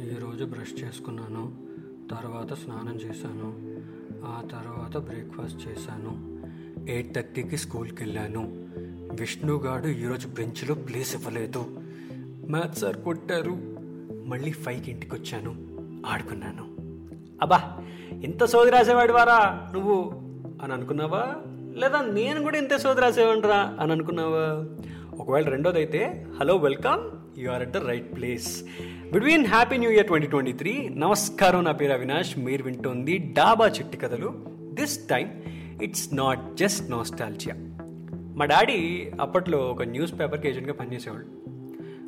ఈరోజు బ్రష్ చేసుకున్నాను. తర్వాత స్నానం చేశాను. ఆ తర్వాత బ్రేక్ఫాస్ట్ చేశాను. ఎయిట్ థర్టీకి స్కూల్కి వెళ్ళాను. విష్ణుగాడు ఈరోజు బెంచ్లో ప్లేస్ ఇవ్వలేదు. మ్యాథ్స్ సార్ కొట్టారు. మళ్ళీ ఫైవ్కి ఇంటికి వచ్చాను. ఆడుకున్నాను. అబ్బా ఇంత సోది రాసేవాడు వారా నువ్వు? అని అనుకున్నావా? లేదా నేను కూడా ఇంత సోది రాసేవాడిరా అని అనుకున్నావా? ఒకవేళ రెండోది అయితే hello welcome you are at the right place between happy new year twenty twenty three నమస్కారం నా పేరు అవినాష్. మీరు వింటోంది Daba Chitti Kathalu. This time it's not just nostalgia మా డాడీ అప్పట్లో ఒక న్యూస్ పేపర్కి ఏజెంట్గా పనిచేసేవాళ్ళు.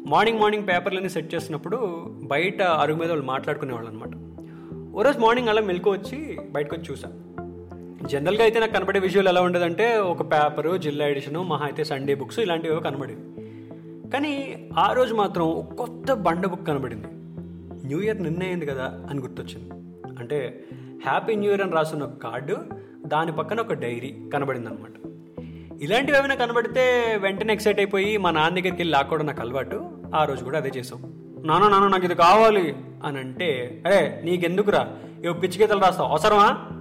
మార్నింగ్ మార్నింగ్ పేపర్లన్నీ సెట్ చేసినప్పుడు బయట అరుగు మీద వాళ్ళు మాట్లాడుకునేవాళ్ళు అనమాట ఓ రోజు మార్నింగ్ అలా మెలకు వచ్చి బయటకు వచ్చి చూసాను జనరల్గా అయితే నాకు కనబడే విజువల్ ఎలా ఉండేదంటే ఒక పేపరు జిల్లా ఎడిషను మహా అయితే సండే బుక్స్ ఇలాంటివి కనబడేవి. కానీ ఆ రోజు మాత్రం కొత్త బండ బుక్ కనబడింది. న్యూ ఇయర్ నిన్నయింది కదా అని గుర్తొచ్చింది. అంటే హ్యాపీ న్యూ ఇయర్ అని రాసున్న ఒక కార్డు దాని పక్కన ఒక డైరీ కనబడింది అనమాట ఇలాంటివి ఏమైనా కనబడితే వెంటనే ఎక్సైట్ అయిపోయి మా నాన్న దగ్గరికి వెళ్ళి లాక్కోవడం నాకు అలవాటు. ఆ రోజు కూడా అదే చేసాం నాన్న నాన్న నాకు ఇది కావాలి అని అంటే అరే నీకెందుకురా? ఇవి పిచ్చి గీతలు రాస్తావు. అవసరమా?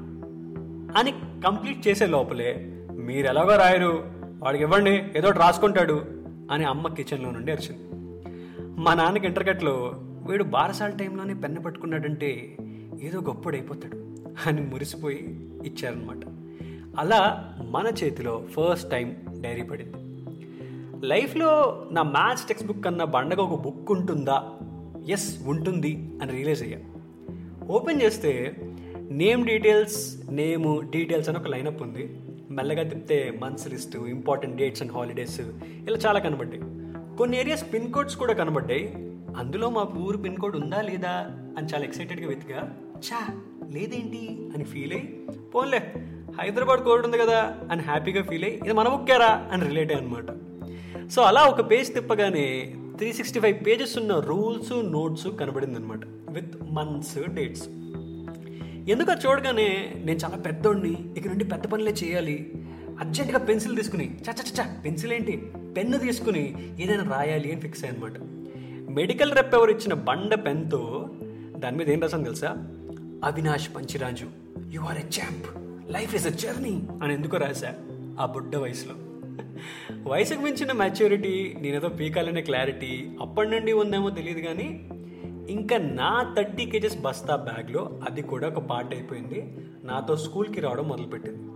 అని కంప్లీట్ చేసే లోపలే మీరు ఎలాగో రాయరు వాడికి ఇవ్వండి ఏదో రాసుకుంటాడు అని అమ్మ కిచెన్లో నుండి అరిచింది. మా నాన్నకి ఇంటర్కట్లో వీడు బారసాల టైంలోనే పెన్ను పట్టుకున్నాడంటే ఏదో గొప్పడైపోతాడు అని మురిసిపోయి ఇచ్చారనమాట అలా మన చేతిలో ఫస్ట్ టైం డైరీ పడింది. లైఫ్లో నా మ్యాథ్స్ టెక్స్ట్ బుక్ కన్నా బండగ ఒక బుక్ ఉంటుందా? ఎస్ ఉంటుంది అని రియలైజ్ అయ్యా. ఓపెన్ చేస్తే నేమ్ డీటెయిల్స్ నేము డీటెయిల్స్ అని ఒక లైనప్ ఉంది. మెల్లగా తిప్పితే months list important dates and holidays ఇలా చాలా కనబడ్డాయి. కొన్ని ఏరియాస్ పిన్ కోడ్స్ కూడా కనబడ్డాయి. అందులో మా ఊరు పిన్ కోడ్ ఉందా లేదా అని చాలా ఎక్సైటెడ్గా వెతిగా చా లేదేంటి అని ఫీల్ అయ్యి పోన్లే హైదరాబాద్ కోడ్ ఉంది కదా అని హ్యాపీగా ఫీల్ అయ్యి ఇది మన బుక్కేరా అని రిలేట్ అయ్యి అనమాట సో అలా ఒక పేజ్ తిప్పగానే త్రీ సిక్స్టీ ఫైవ్ పేజెస్ ఉన్న రూల్స్ నోట్స్ కనబడింది అనమాట విత్ మంత్స్ డేట్స్ ఎందుకు అది చూడగానే నేను చాలా పెద్దోడిని ఇక నుండి పెద్ద పనులే చేయాలి. అర్జెంటుగా పెన్సిల్ తీసుకుని చచ్చ పెన్సిల్ ఏంటి పెన్ను తీసుకుని ఏదైనా రాయాలి అని ఫిక్స్ అయ్యనమాట మెడికల్ రెప్ ఎవరు ఇచ్చిన బండ పెన్తో దాని మీద ఏం రాసాను తెలుసా? Avinash Panchiraju. You are a champ life is a journey అని ఎందుకో రాశా ఆ బుడ్డ వయసులో. వయసుకు మించిన మెచ్యూరిటీ నేనేదో పీకాలనే క్లారిటీ అప్పటి నుండి ఉందేమో తెలియదు కానీ ఇంకా నా థర్టీ కేజెస్ బస్తా బ్యాగ్లో అది కూడా ఒక పార్ట్ అయిపోయింది. నాతో స్కూల్కి రావడం మొదలుపెట్టింది.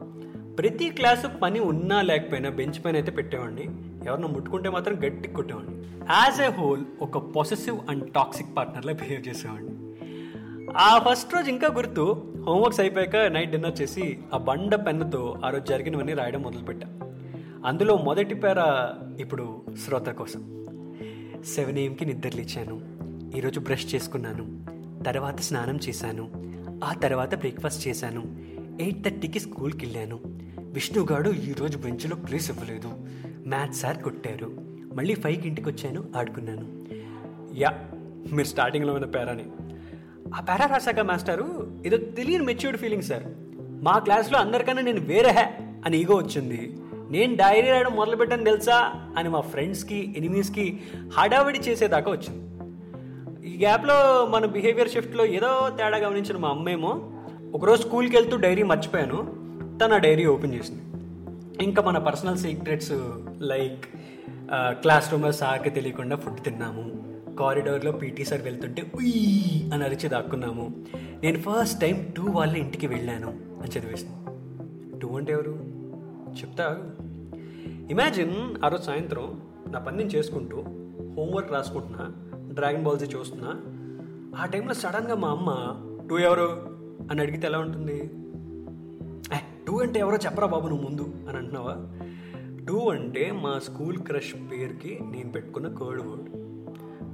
ప్రతి క్లాసు పని ఉన్నా లేకపోయినా బెంచ్ పైన అయితే పెట్టేవాడిని. ఎవరినో ముట్టుకుంటే మాత్రం గట్టి కొట్టేవాడిని. యాజ్ ఏ హోల్ ఒక పొసెసివ్ అండ్ టాక్సిక్ పార్ట్నర్లా బిహేవ్ చేసేవాడిని. ఆ ఫస్ట్ రోజు ఇంకా గుర్తు హోంవర్క్స్ అయిపోయాక నైట్ డిన్నర్ చేసి ఆ బండ పెన్నుతో ఆ రోజు జరిగినవన్నీ రాయడం మొదలుపెట్టా. అందులో మొదటి పేర ఇప్పుడు శ్రోత కోసం. సెవెన్ ఏఎంకి నిద్రలేచాను. ఈరోజు బ్రష్ చేసుకున్నాను తర్వాత స్నానం చేశాను ఆ తర్వాత బ్రేక్ఫాస్ట్ చేశాను ఎయిట్ థర్టీకి స్కూల్కి వెళ్ళాను. విష్ణుగాడు ఈరోజు బెంచ్లో ప్లేస్ ఇవ్వలేదు. మ్యాథ్స్ సార్ కొట్టారు. మళ్ళీ ఫైవ్కి ఇంటికి వచ్చాను ఆడుకున్నాను. యా మీరు స్టార్టింగ్లో ఉన్న పేరాని. ఆ పేరా రాశాక మాస్టారు? ఏదో తెలియని మెచ్యూర్డ్ ఫీలింగ్ సార్. మా క్లాస్లో అందరికన్నా నేను వేరే హ్యా అని ఈగో వచ్చింది. నేను డైరీ రాయడం మొదలుపెట్టాను తెలుసా అని మా ఫ్రెండ్స్కి ఎనిమీస్కి హడావిడి చేసేదాకా వచ్చింది. గ్యాప్లో మన బిహేవియర్ షిఫ్ట్లో ఏదో తేడా గమనించిన మా అమ్మేమో ఒకరోజు స్కూల్కి వెళ్తూ డైరీ మర్చిపోయాను. తను ఆ డైరీ ఓపెన్ చేసింది. ఇంకా మన పర్సనల్ సీక్రెట్స్ లైక్ క్లాస్ రూమ్లో సార్కి తెలియకుండా ఫుడ్ తిన్నాము. కారిడోర్లో పీటీ సార్ వెళ్తుంటే ఉయ్ అని అరిచి దాక్కున్నాము. నేను ఫస్ట్ టైం టూ వాళ్ళ ఇంటికి వెళ్ళాను అని చదివేసింది. టూ అంటే ఎవరు? చెప్తా ఇమాజిన్ ఆ రోజు సాయంత్రం నా పని నేను చేసుకుంటూ హోంవర్క్ రాసుకుంటున్నా. డ్రాగన్ బాల్స్ చూస్తున్నా. ఆ టైంలో సడన్గా మా అమ్మ టూ ఎవరు? అని అడిగితే ఎలా ఉంటుంది? ఏ టూ అంటే ఎవరో చెప్పరా బాబు నువ్వు ముందు అని అంటున్నావా? టూ అంటే మా స్కూల్ క్రష్ పేరుకి నేను పెట్టుకున్న కోడ్ వర్డ్.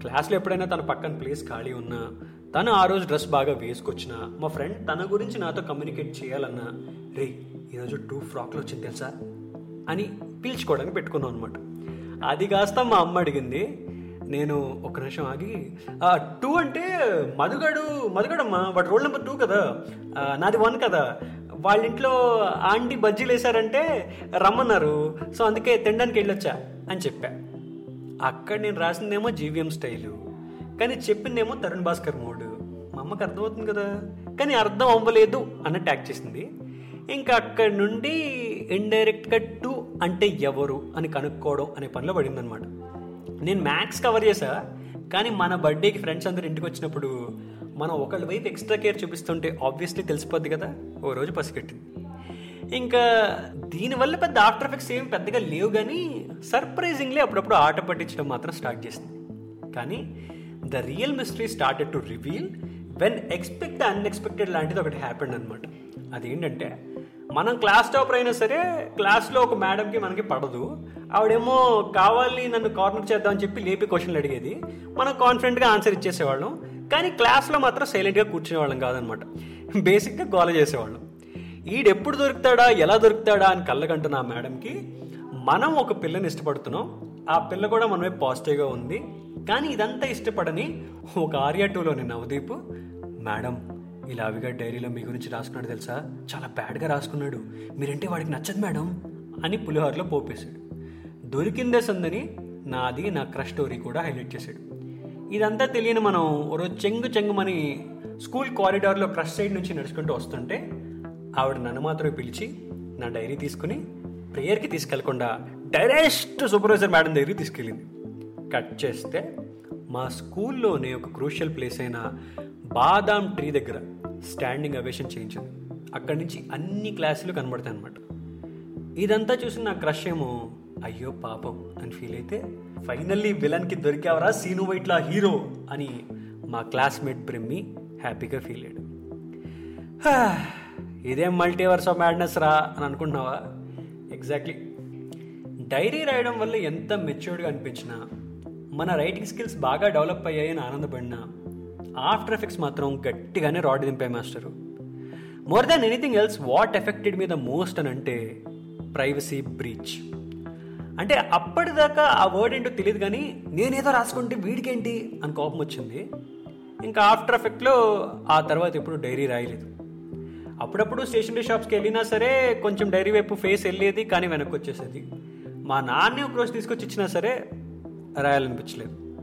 క్లాస్లో ఎప్పుడైనా తన పక్కన ప్లేస్ ఖాళీ ఉన్నా తను ఆ రోజు డ్రెస్ బాగా వేసుకొచ్చినా మా ఫ్రెండ్ తన గురించి నాతో కమ్యూనికేట్ చేయాలన్నా రే ఈరోజు టూ ఫ్రాక్లు వచ్చింది తెలుసా? అని పీల్చుకోవడానికి పెట్టుకున్నాం అనమాట అది కాస్త మా అమ్మ అడిగింది నేను ఒక నిమిషం ఆగి టూ అంటే మధుగడు మధుగడమ్మా వాడు రోల్ నెంబర్ టూ కదా. నాది వన్ కదా. వాళ్ళ ఇంట్లో ఆంటీ బజ్జీలు వేశారంటే రమ్మన్నారు. సో అందుకే తినడానికి వెళ్ళొచ్చా అని చెప్పా. అక్కడ నేను రాసిందేమో జీవిఎం స్టైలు. కానీ చెప్పిందేమో తరుణ్ భాస్కర్ మోడు. మా అమ్మకి అర్థమవుతుంది కదా. కానీ అర్థం అవ్వలేదు అన్న ట్యాగ్ చేసింది. ఇంకా అక్కడి నుండి ఇండైరెక్ట్గా టూ అంటే ఎవరు అని కనుక్కోవడం అనే పనిలో పడిందనమాట నేను మ్యాథ్స్ కవర్ చేసా కానీ మన బర్త్డేకి ఫ్రెండ్స్ అందరు ఇంటికి వచ్చినప్పుడు మనం ఒకళ్ళ వైపు ఎక్స్ట్రా కేర్ చూపిస్తుంటే ఆబ్వియస్లీ తెలిసిపోద్ది కదా ఓ రోజు పసిగట్టింది. ఇంకా దీనివల్ల పెద్ద ఆఫ్టర్ ఎఫెక్ట్స్ ఏమి పెద్దగా లేవు కానీ సర్ప్రైజింగ్లీ అప్పుడప్పుడు ఆట పట్టించడం మాత్రం స్టార్ట్ చేసింది. కానీ the real mystery started to reveal when expect unexpected లాంటిది ఒకటి హ్యాపెండ్ అనమాట అదేంటంటే మనం క్లాస్ టాపర్ అయినా సరే క్లాస్లో ఒక మేడంకి మనకి పడదు. ఆవిడేమో కావాలి నన్ను కార్నర్ చేద్దామని చెప్పి లేపి క్వశ్చన్లు అడిగేది. మనం కాన్ఫిడెంట్గా ఆన్సర్ ఇచ్చేసేవాళ్ళం. కానీ క్లాస్లో మాత్రం సైలెంట్గా కూర్చునేవాళ్ళం కాదనమాట. బేసిక్గా గోల చేసేవాళ్ళం. ఈడెప్పుడు దొరుకుతాడా ఎలా దొరుకుతాడా అని కళ్ళకంటున్న ఆ మేడంకి మనం ఒక పిల్లని ఇష్టపడుతున్నాం. ఆ పిల్ల కూడా మనమే పాజిటివ్గా ఉంది. కానీ ఇదంతా ఇష్టపడని ఒక ఆర్యా టూలోని నవదీప్ మేడం ఇలా అవిగా డైరీలో మీ గురించి రాసుకున్నాడు తెలుసా? చాలా బ్యాడ్గా రాసుకున్నాడు. మీరంటే వాడికి నచ్చదు మేడం అని పులిహోరలో పోపేశాడు. దొరికిందే సందని నాది నా క్రష్ స్టోరీ కూడా హైలైట్ చేశాడు. ఇదంతా తెలియని మనం రోజు చెంగు చెంగుమని స్కూల్ కారిడార్లో క్రష్ సైడ్ నుంచి నడుచుకుంటూ వస్తుంటే ఆవిడ నన్ను మాత్రమే పిలిచి నా డైరీ తీసుకుని ప్రేయర్కి తీసుకెళ్ళకుండా డైరెక్ట్ సూపర్వైజర్ మేడం దగ్గరికి తీసుకెళ్ళింది. కట్ చేస్తే మా స్కూల్లోనే ఒక క్రూషియల్ ప్లేస్ అయిన బాదాం ట్రీ దగ్గర స్టాండింగ్ అవేషన్ చేయించింది. అక్కడి నుంచి అన్ని క్లాసులు కనబడతాయి అనమాట ఇదంతా చూసి నా క్రష్ ఏమో అయ్యో పాపం అని ఫీల్ అయితే ఫైనల్లీ విలన్కి దొరికావరా సీను వైట్లా హీరో అని మా క్లాస్మేట్ బ్రిమ్మి హ్యాపీగా ఫీల్ అయ్యాడు. ఇదేం మల్టీవర్స్ ఆఫ్ మ్యాడ్నెస్ రా అని అనుకుంటున్నావా? ఎగ్జాక్ట్లీ. డైరీ రాయడం వల్ల ఎంత మెచ్యూర్డ్గా అనిపించినా మన రైటింగ్ స్కిల్స్ బాగా డెవలప్ అయ్యాయని ఆనందపడినా ఆఫ్టర్ ఎఫెక్ట్స్ మాత్రం గట్టిగానే rod దింపాయి master more than anything else what affected మీద మోస్ట్ అని అంటే ప్రైవసీ బ్రీచ్ అంటే అప్పటిదాకా ఆ వర్డ్ ఏంటో తెలియదు కానీ నేనేదో రాసుకుంటే వీడికేంటి అని కోపం వచ్చింది. ఇంకా ఆఫ్టర్ ఎఫెక్ట్లో ఆ తర్వాత ఎప్పుడు డైరీ రాయలేదు. అప్పుడప్పుడు స్టేషనరీ షాప్స్కి వెళ్ళినా సరే కొంచెం డైరీ వైపు ఫేస్ వెళ్ళేది కానీ వెనక్కి వచ్చేసేది. మా నాన్నే ఒక రోజు తీసుకొచ్చి ఇచ్చినా సరే రాయాలనిపించలేదు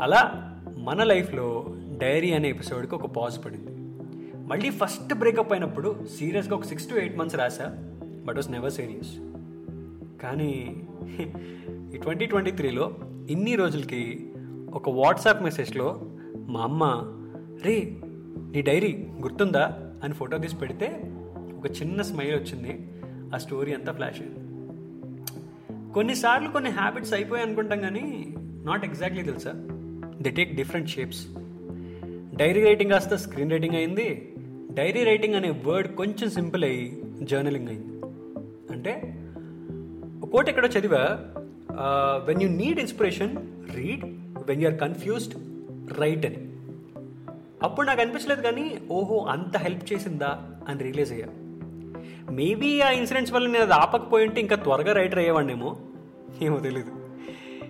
అలా మన లైఫ్లో డైరీ అనే ఎపిసోడ్కి ఒక పాజ్ పడింది. మళ్ళీ ఫస్ట్ బ్రేకప్ అయినప్పుడు సీరియస్గా ఒక సిక్స్ టు ఎయిట్ మంత్స్ రాసా బట్ వాస్ నెవర్ సీరియస్. కానీ ఈ ట్వంటీ ట్వంటీ త్రీలో ఇన్ని రోజులకి ఒక వాట్సాప్ మెసేజ్లో మా అమ్మ రే నీ డైరీ గుర్తుందా? అని ఫోటో తీసి పెడితే ఒక చిన్న స్మైల్ వచ్చింది. ఆ స్టోరీ అంతా ఫ్లాష్ అయింది. కొన్నిసార్లు కొన్ని హ్యాబిట్స్ అయిపోయాయి అనుకుంటాం కానీ నాట్ ఎగ్జాక్ట్లీ తెలుసా? The take different shapes diary writing కాస్త స్క్రీన్ రైటింగ్ అయింది. డైరీ రైటింగ్ అనే వర్డ్ కొంచెం సింపుల్ అయ్యి జర్నలింగ్ అయింది. అంటే ఒక కోట్ ఎక్కడో చదివా? When you need inspiration read when you're confused write అని. అప్పుడు నాకు అనిపించలేదు కానీ ఓహో అంత హెల్ప్ చేసిందా? అని రియలైజ్ అయ్యా. మేబీ ఆ ఇన్సిడెంట్స్ వల్ల నేను అది ఆపకపోయి ఉంటే ఇంకా త్వరగా రైటర్ అయ్యేవాడినేమో? ఏమో తెలీదు.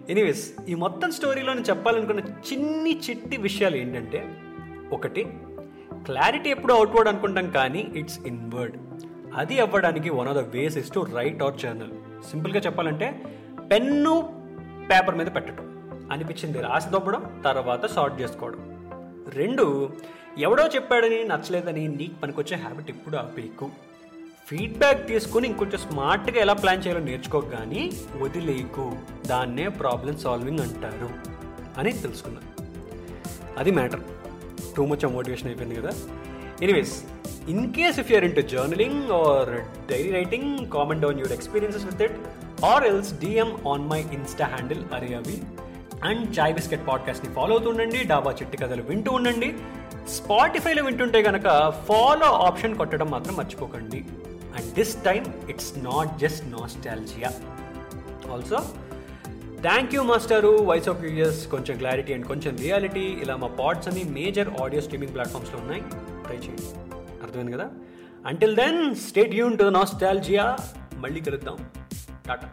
ఎనీవేస్ ఈ మొత్తం స్టోరీలో నేను చెప్పాలనుకున్న చిన్ని చిట్టి విషయాలు ఏంటంటే ఒకటి క్లారిటీ ఎప్పుడు అవుట్వర్డ్ అనుకుంటాం కానీ ఇట్స్ ఇన్వర్డ్ అది అవ్వడానికి one of the ways is to write or journal. సింపుల్గా చెప్పాలంటే పెన్ను పేపర్ మీద పెట్టడం అనిపించింది రాసి దొబ్బడం తర్వాత సార్ట్ చేసుకోవడం. రెండు ఎవడో చెప్పాడని నచ్చలేదని నీకు పనికొచ్చే హ్యాబిట్ ఇప్పుడు ఆపేకు ఫీడ్బ్యాక్ తీసుకుని ఇంకొంచెం స్మార్ట్గా ఎలా ప్లాన్ చేయాలో నేర్చుకో కానీ వదిలేకు దాన్నే ప్రాబ్లం సాల్వింగ్ అంటారు అని తెలుసుకున్నాను అది మ్యాటర్ టూ మచ్ మోటివేషన్ అయిపోయింది కదా. Anyways in case if you're into journaling or diary writing comment on your experiences with it or else DM on my insta handle అరే అవి అండ్ చాయ్ బిస్కెట్ పాడ్కాస్ట్ని follow అవుతూ ఉండండి. డాబా చిట్టి కథలు వింటూ ఉండండి. స్పాటిఫైలో వింటుంటే కనుక ఫాలో ఆప్షన్ కొట్టడం మాత్రం మర్చిపోకండి. And this time it's not just nostalgia also thank you master voice of users కొంచెం క్లారిటీ అండ్ కొంచెం రియాలిటీ ఇలా మా పాడ్స్ అన్ని మేజర్ ఆడియో స్ట్రీమింగ్ ప్లాట్ఫామ్స్లో ఉన్నాయి. ట్రై చేయండి అర్థమైంది కదా? అంటిల్ దెన్ స్టేట్ యూన్ టు నాస్టాలజియా మళ్ళీ కలుద్దాం. టాటా